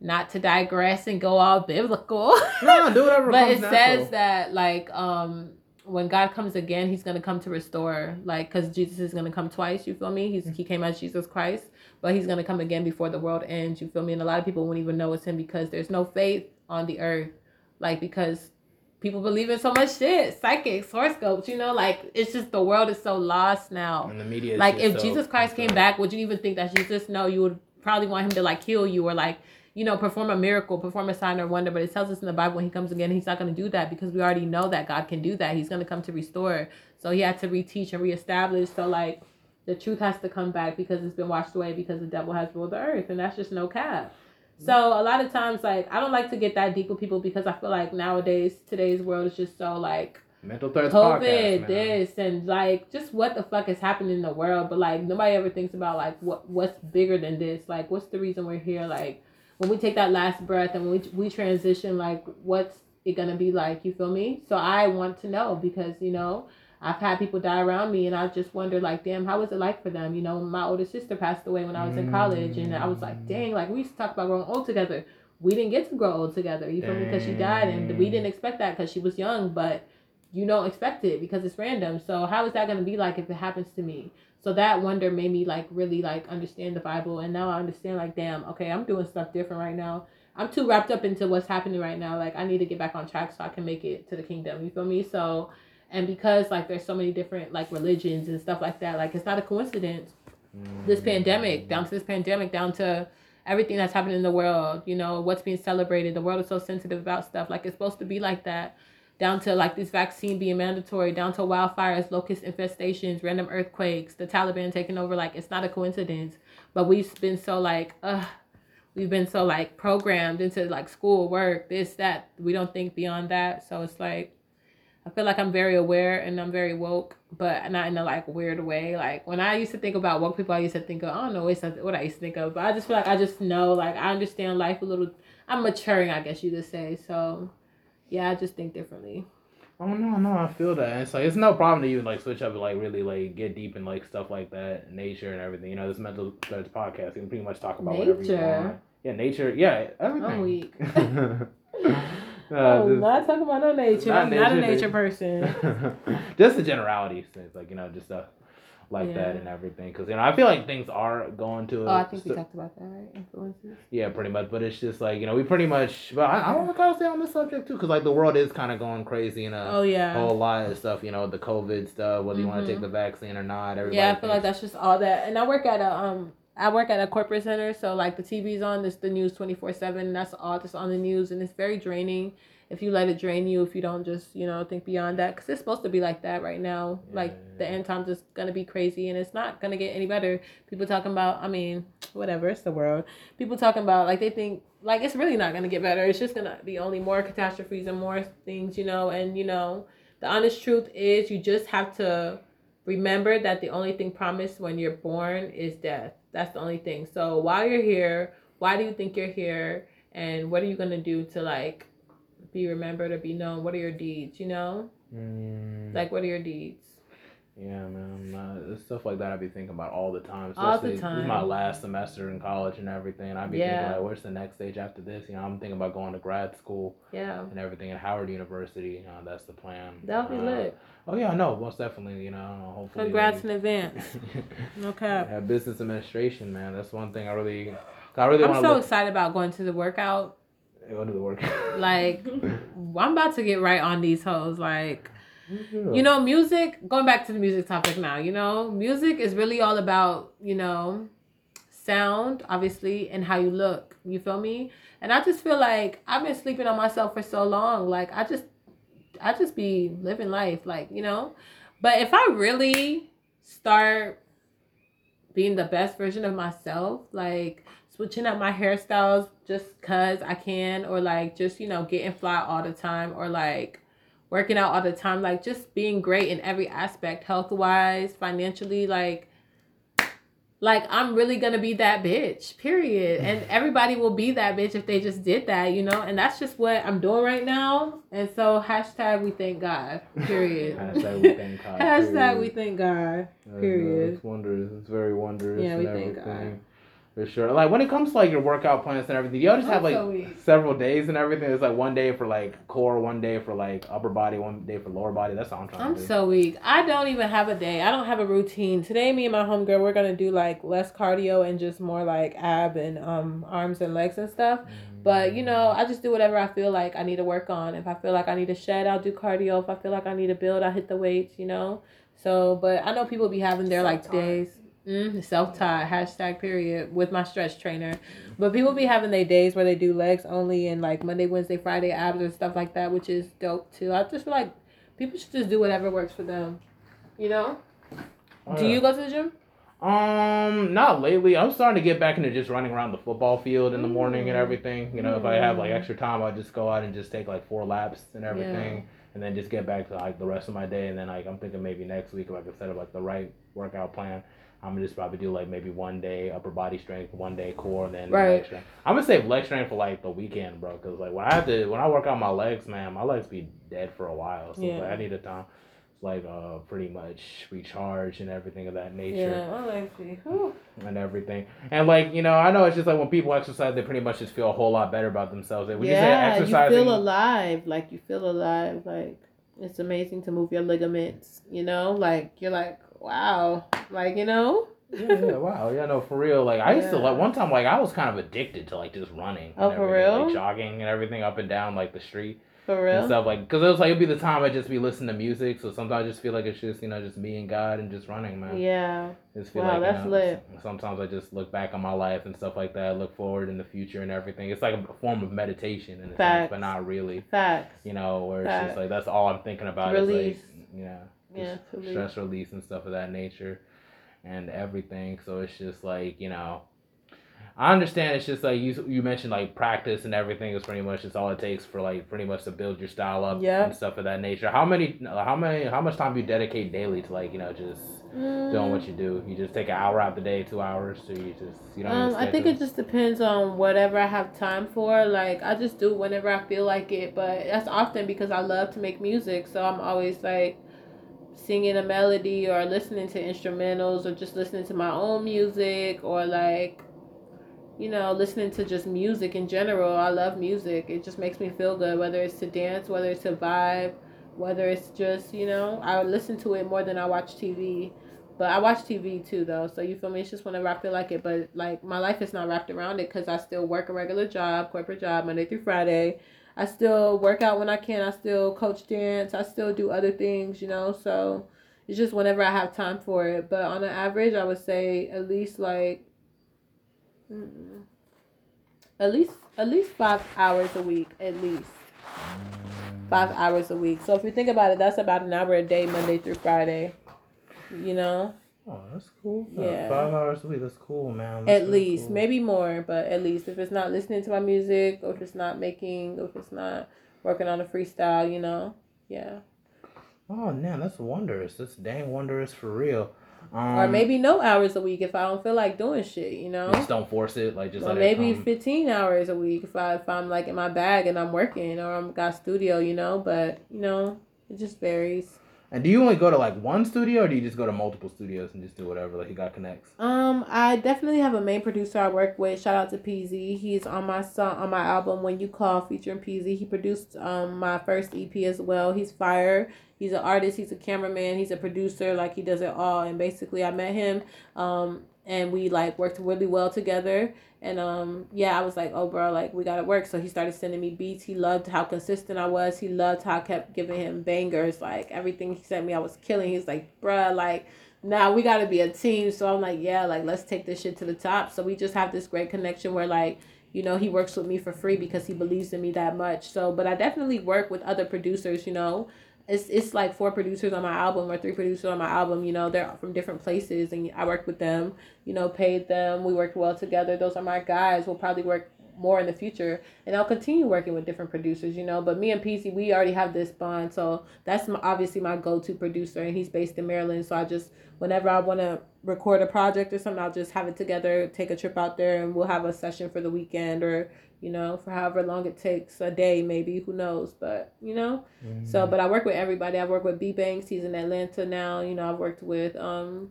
not to digress and go all biblical. No, do whatever. but it natural. says that like um when God comes again, He's gonna come to restore, like, cause Jesus is gonna come twice. You feel me? He's he came as Jesus Christ, but He's gonna come again before the world ends. You feel me? And a lot of people won't even know it's Him because there's no faith on the earth, like because people believe in so much shit, psychics, horoscopes. You know, like it's just the world is so lost now. And the media. like if so Jesus Christ came back, would you even think that Jesus? No, you would probably want Him to like kill you or like you know, perform a miracle, perform a sign or wonder. But it tells us in the Bible when he comes again, he's not going to do that because we already know that God can do that. He's going to come to restore. So he had to reteach and reestablish. So, like, the truth has to come back because it's been washed away because the devil has ruled the earth. And that's just no cap. So a lot of times, like, I don't like to get that deep with people because I feel like nowadays, today's world is just so, like, mental COVID, podcast, this and like just what the fuck is happening in the world. But like nobody ever thinks about like what what's bigger than this. Like what's the reason we're here? Like when we take that last breath and we we transition, like what's it gonna be like? You feel me? So I want to know because you know I've had people die around me, and I just wonder, like, damn, how was it like for them? You know, my older sister passed away when I was in college, and I was like, mm. dang, like we used to talk about growing old together. We didn't get to grow old together. You feel me? Because she died, and we didn't expect that because she was young, but you don't expect it because it's random. So how is that gonna be like if it happens to me? So that wonder made me like really like understand the Bible, and now I understand like damn, okay, I'm doing stuff different right now. I'm too wrapped up into what's happening right now. Like I need to get back on track so I can make it to the kingdom. You feel me? So, and because like there's so many different like religions and stuff like that, like it's not a coincidence. Mm. This pandemic, down to this pandemic, down to everything that's happening in the world. You know what's being celebrated. The world is so sensitive about stuff. Like it's supposed to be like that down to like this vaccine being mandatory, down to wildfires, locust infestations, random earthquakes, the Taliban taking over. Like it's not a coincidence, but we've been so like, uh, we've been so like programmed into like school, work, this, that. We don't think beyond that. So it's like, I feel like I'm very aware and I'm very woke, but not in a like weird way. Like when I used to think about woke people, I used to think of I don't know what I used to think of, but I just feel like I just know like I understand life a little. I'm maturing, I guess you could say. So yeah, I just think differently. Oh no, no, I feel that. And it's like it's no problem to even like switch up and like really like get deep in like stuff like that, nature and everything. You know, this mental studies podcast, you can pretty much talk about nature. whatever you want. Yeah, nature. Yeah, everything. I'm weak. Uh, oh, just, not talking about no nature. Not I'm nature, not a nature person. just the generality things, like you know, just stuff like yeah. that and everything. Because you know, I feel like things are going to. Oh, I think we talked about that, right? Influences. Yeah, pretty much. But it's just like you know, we pretty much. But I, I don't know want to stay on this subject too, because like the world is kind of going crazy and a oh yeah whole lot of stuff. You know, the COVID stuff, whether mm-hmm. you want to take the vaccine or not. Everybody yeah, I feel thinks... like that's just all that. And I work at a um I work at a corporate center, so like the TV's on, this the news twenty four seven. That's all that's on the news, and it's very draining. If you let it drain you, if you don't just you know think beyond that, because it's supposed to be like that right now. Yeah. Like the end times is gonna be crazy, and it's not gonna get any better. People talking about, I mean, whatever, it's the world. People talking about like they think like it's really not gonna get better. It's just gonna be only more catastrophes and more things, you know. And you know, the honest truth is, you just have to remember that the only thing promised when you're born is death that's the only thing. So while you're here, why do you think you're here? And what are you gonna do to like be remembered or be known? What are your deeds? You know, mm. like what are your deeds? Yeah, man. Uh, stuff like that I be thinking about all the time. Especially all the time. This is my last semester in college and everything. I be yeah. thinking like, what's the next stage after this? You know, I'm thinking about going to grad school. Yeah. And everything at Howard University. You know, that's the plan. That'll be uh, lit. Oh yeah, no, most definitely. You know, hopefully. Congrats in advance. okay. Yeah, business administration, man. That's one thing I really. I really. I'm so look... excited about going to the workout. Go to the workout. like, I'm about to get right on these hoes. Like, yeah. you know, music. Going back to the music topic now. You know, music is really all about you know, sound, obviously, and how you look. You feel me? And I just feel like I've been sleeping on myself for so long. Like, I just I just be living life, like, you know. But if I really start being the best version of myself, like switching up my hairstyles just cause I can, or like just, you know, getting fly all the time, or like working out all the time, like just being great in every aspect, health wise, financially, like like I'm really gonna be that bitch, period. And everybody will be that bitch if they just did that, you know. And that's just what I'm doing right now. And so hashtag we thank God, period. hashtag we thank God. hashtag we thank God, period. It's wondrous. It's very wondrous. Yeah, we thank God. For sure. Like when it comes to like your workout plans and everything, y'all just have like so several days and everything. It's like one day for like core, one day for like upper body, one day for lower body. That's all I'm trying to say. I'm to do. so weak. I don't even have a day. I don't have a routine. Today me and my homegirl we're gonna do like less cardio and just more like ab and um arms and legs and stuff. Mm. But you know, I just do whatever I feel like I need to work on. If I feel like I need to shed, I'll do cardio. If I feel like I need to build, I'll hit the weights, you know. So but I know people be having their like days. Mm, Self taught hashtag period with my stretch trainer, but people be having their days where they do legs only and like Monday, Wednesday, Friday abs and stuff like that, which is dope too. I just feel like people should just do whatever works for them. You know? Oh, do you go to the gym? Um, not lately. I'm starting to get back into just running around the football field in the morning and mm. everything. You know, mm. if I have like extra time, I'll just go out and just take like four laps and everything. Yeah. And then just get back to like the rest of my day, and then like I'm thinking maybe next week if I can set up like the right workout plan I'm gonna just probably do like maybe one day upper body strength, one day core, and then right. leg strength. I'm gonna save leg strength for like the weekend, bro. Cause like when I have to when I work out my legs, man, my legs be dead for a while. So yeah. like, I need a time, like uh, pretty much recharge and everything of that nature. Yeah, my legs be and everything. And like you know, I know it's just like when people exercise, they pretty much just feel a whole lot better about themselves. When yeah, you, you feel alive. Like you feel alive. Like it's amazing to move your ligaments. You know, like you're like wow, like you know. yeah, yeah, wow, yeah, no, for real. Like I used yeah. to like one time, like I was kind of addicted to like just running. Oh, for real? Like jogging and everything up and down like the street. For real. And stuff like, cause it was like it'd be the time I'd just be listening to music. So sometimes I just feel like it's just you know just me and God and just running, man. Yeah. Just feel wow, like, that's you know, lit. Sometimes I just look back on my life and stuff like that. Look forward in the future and everything. It's like a form of meditation in a Facts. sense, but not really. Facts. You know, where Facts. it's just like that's all I'm thinking about. Release. Is like, you know yeah, stress release and stuff of that nature and everything. So it's just like, you know, I understand it's just like you you mentioned like practice and everything is pretty much just all it takes for like pretty much to build your style up yeah. and stuff of that nature. How many how many how much time do you dedicate daily to like, you know, just mm. doing what you do? You just take an hour out the day, two hours, so you just you don't. Um, I think it just depends on whatever I have time for. Like I just do whenever I feel like it, but that's often because I love to make music, so I'm always like singing a melody or listening to instrumentals or just listening to my own music or like you know listening to just music in general. I love music. It just makes me feel good whether it's to dance whether it's to vibe whether it's just you know i listen to it more than i watch tv but i watch tv too though so you feel me? It's just whenever i feel like it. But like my life is not wrapped around it because i still work a regular job corporate job monday through friday I still work out when I can. I still coach dance. I still do other things, you know. So it's just whenever I have time for it. But on an average, I would say at least like mm, at least at least five hours a week, at least five hours a week. So if you think about it, that's about an hour a day, Monday through Friday. You know. Oh, that's cool. Yeah. Five hours a week. That's cool, man. That's at least, cool. maybe more, but at least if it's not listening to my music, or if it's not making, or if it's not working on a freestyle, you know, yeah. Oh man, that's wondrous. That's dang wondrous for real. Um, or maybe no hours a week if I don't feel like doing shit, you know. Just don't force it, like just. Or maybe fifteen hours a week if I if I'm like in my bag and I'm working or I'm got studio, you know. But you know, it just varies. And do you only go to like one studio, or do you just go to multiple studios and just do whatever? Like you got connects. Um, I definitely have a main producer I work with. Shout out to PZ. He's on my song on my album When You Call featuring PZ. He produced um my first EP as well. He's fire. He's an artist. He's a cameraman. He's a producer. Like he does it all. And basically, I met him. Um, and we like worked really well together and um yeah i was like oh bro like we gotta work. So he started sending me beats. He loved how consistent i was. He loved how i kept giving him bangers. Like everything he sent me i was killing. He's like bruh like now we gotta be a team. So i'm like yeah like let's take this shit to the top. So we just have this great connection where like you know he works with me for free because he believes in me that much. So but i definitely work with other producers you know it's it's like four producers on my album or three producers on my album. You know, they're from different places, and I worked with them. You know, paid them. We worked well together. Those are my guys. We'll probably work more in the future, and I'll continue working with different producers. You know, but me and PZ, we already have this bond, so that's my, obviously my go-to producer, and he's based in Maryland. So I just whenever I want to record a project or something, I'll just have it together, take a trip out there, and we'll have a session for the weekend or you know, for however long it takes, a day maybe, who knows, but you know. Mm-hmm. So, but I work with everybody. I work with B Banks. He's in Atlanta now. You know, I've worked with um,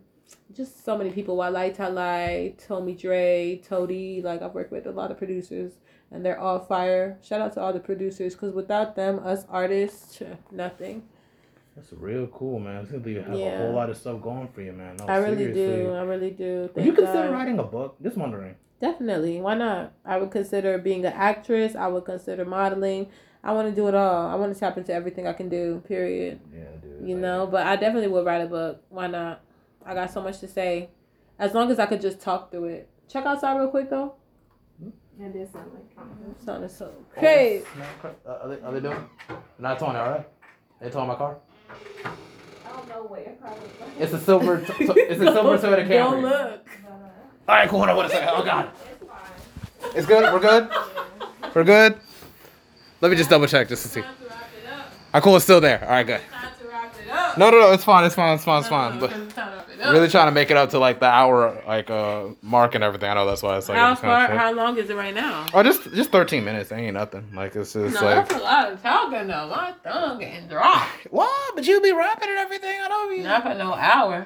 just so many people. Walai Talai, Tommy Dre, Toady. Like I've worked with a lot of producers, and they're all fire. Shout out to all the producers, cause without them, us artists, nothing. That's real cool, man. It's you have yeah. a whole lot of stuff going for you, man. No, I really seriously. do. I really do. Would you consider God. writing a book? Just wondering. Definitely. Why not? I would consider being an actress. I would consider modeling. I want to do it all. I want to tap into everything I can do. Period. Yeah, dude. You know, but I definitely would write a book. Why not? I got so much to say. As long as I could just talk through it. Check outside real quick though. It did sound like it sounded so great. Uh, are, they, are they doing? Not towing it, all right? They towing my car. I don't know where your car is. It's a silver. T- it's a silver Toyota Camry. Don't look. All right, cool. Hold on one second. Oh God. It's good. We're good. We're good. Let me just double check just to see. Our cool. It's still there. All right, good. No, no, no. It's fine. It's fine. It's fine. It's fine. But really trying to make it up to like the hour like uh mark and everything. I know that's why it's like. How far? How long is it right now? Oh, just just thirteen minutes. ain't nothing. Like it's just no, like. that's a lot of talking though. My tongue getting dry. What? But you be rapping and everything. I know you. Not for no hour.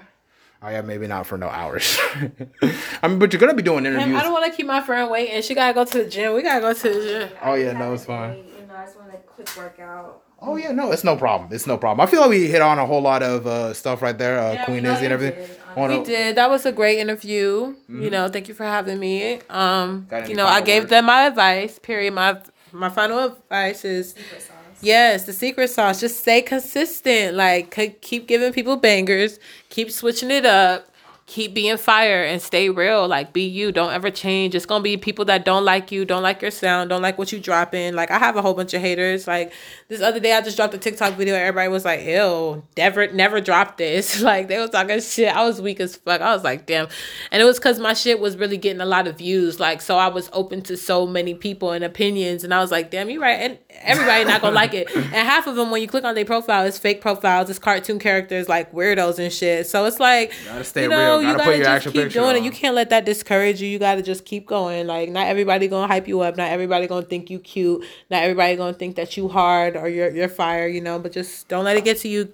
Oh yeah, maybe not for no hours. I mean, but you're gonna be doing interviews. I don't want to keep my friend waiting. She gotta go to the gym. We gotta go to the gym. Oh yeah, no, it's fine. You know, I just want a quick workout. Oh yeah, no, it's no problem. It's no problem. I feel like we hit on a whole lot of uh, stuff right there, uh, yeah, Queen Izzy and everything. Did. We did. That was a great interview. Mm-hmm. You know, thank you for having me. Um, you know, I gave words? them my advice. Period. My my final advice is Yes, the secret sauce. Just stay consistent. Like keep giving people bangers. Keep switching it up. Keep being fire and stay real. Like be you. Don't ever change. It's gonna be people that don't like you, don't like your sound, don't like what you dropping. Like I have a whole bunch of haters. Like this other day I just dropped a TikTok video. Everybody was like, ew, never never dropped this. Like they was talking shit. I was weak as fuck. I was like, damn. And it was cause my shit was really getting a lot of views. Like so I was open to so many people and opinions. And I was like, damn, you right. And everybody not gonna like it. And half of them when you click on their profile, it's fake profiles, it's cartoon characters like weirdos and shit. So it's like You gotta stay you know, real. You Gotta gotta put your just keep doing it. You can't let that discourage you. You gotta just keep going. Like not everybody gonna hype you up. Not everybody gonna think you cute. Not everybody gonna think that you hard or you're you're fire. You know, but just don't let it get to you.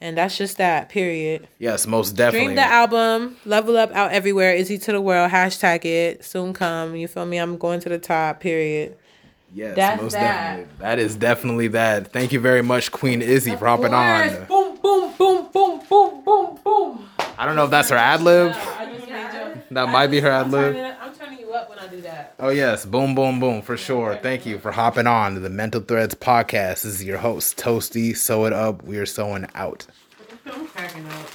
And that's just that. Period. Yes, most definitely. Stream the album. Level up out everywhere. Izzy to the world. Hashtag it. Soon come. You feel me? I'm going to the top. Period. Yes, That's most that. definitely. That is definitely that. Thank you very much, Queen Izzy, for hopping on. Boom boom boom boom boom boom boom. I don't know if that's her ad lib. I just made you. That might be her ad lib. I'm turning you up when I do that. Oh yes, boom, boom, boom, for sure. Thank you for hopping on to the Mental Threads podcast. This is your host, Toasty. Sew it up. We are sewing out. I'm cracking up.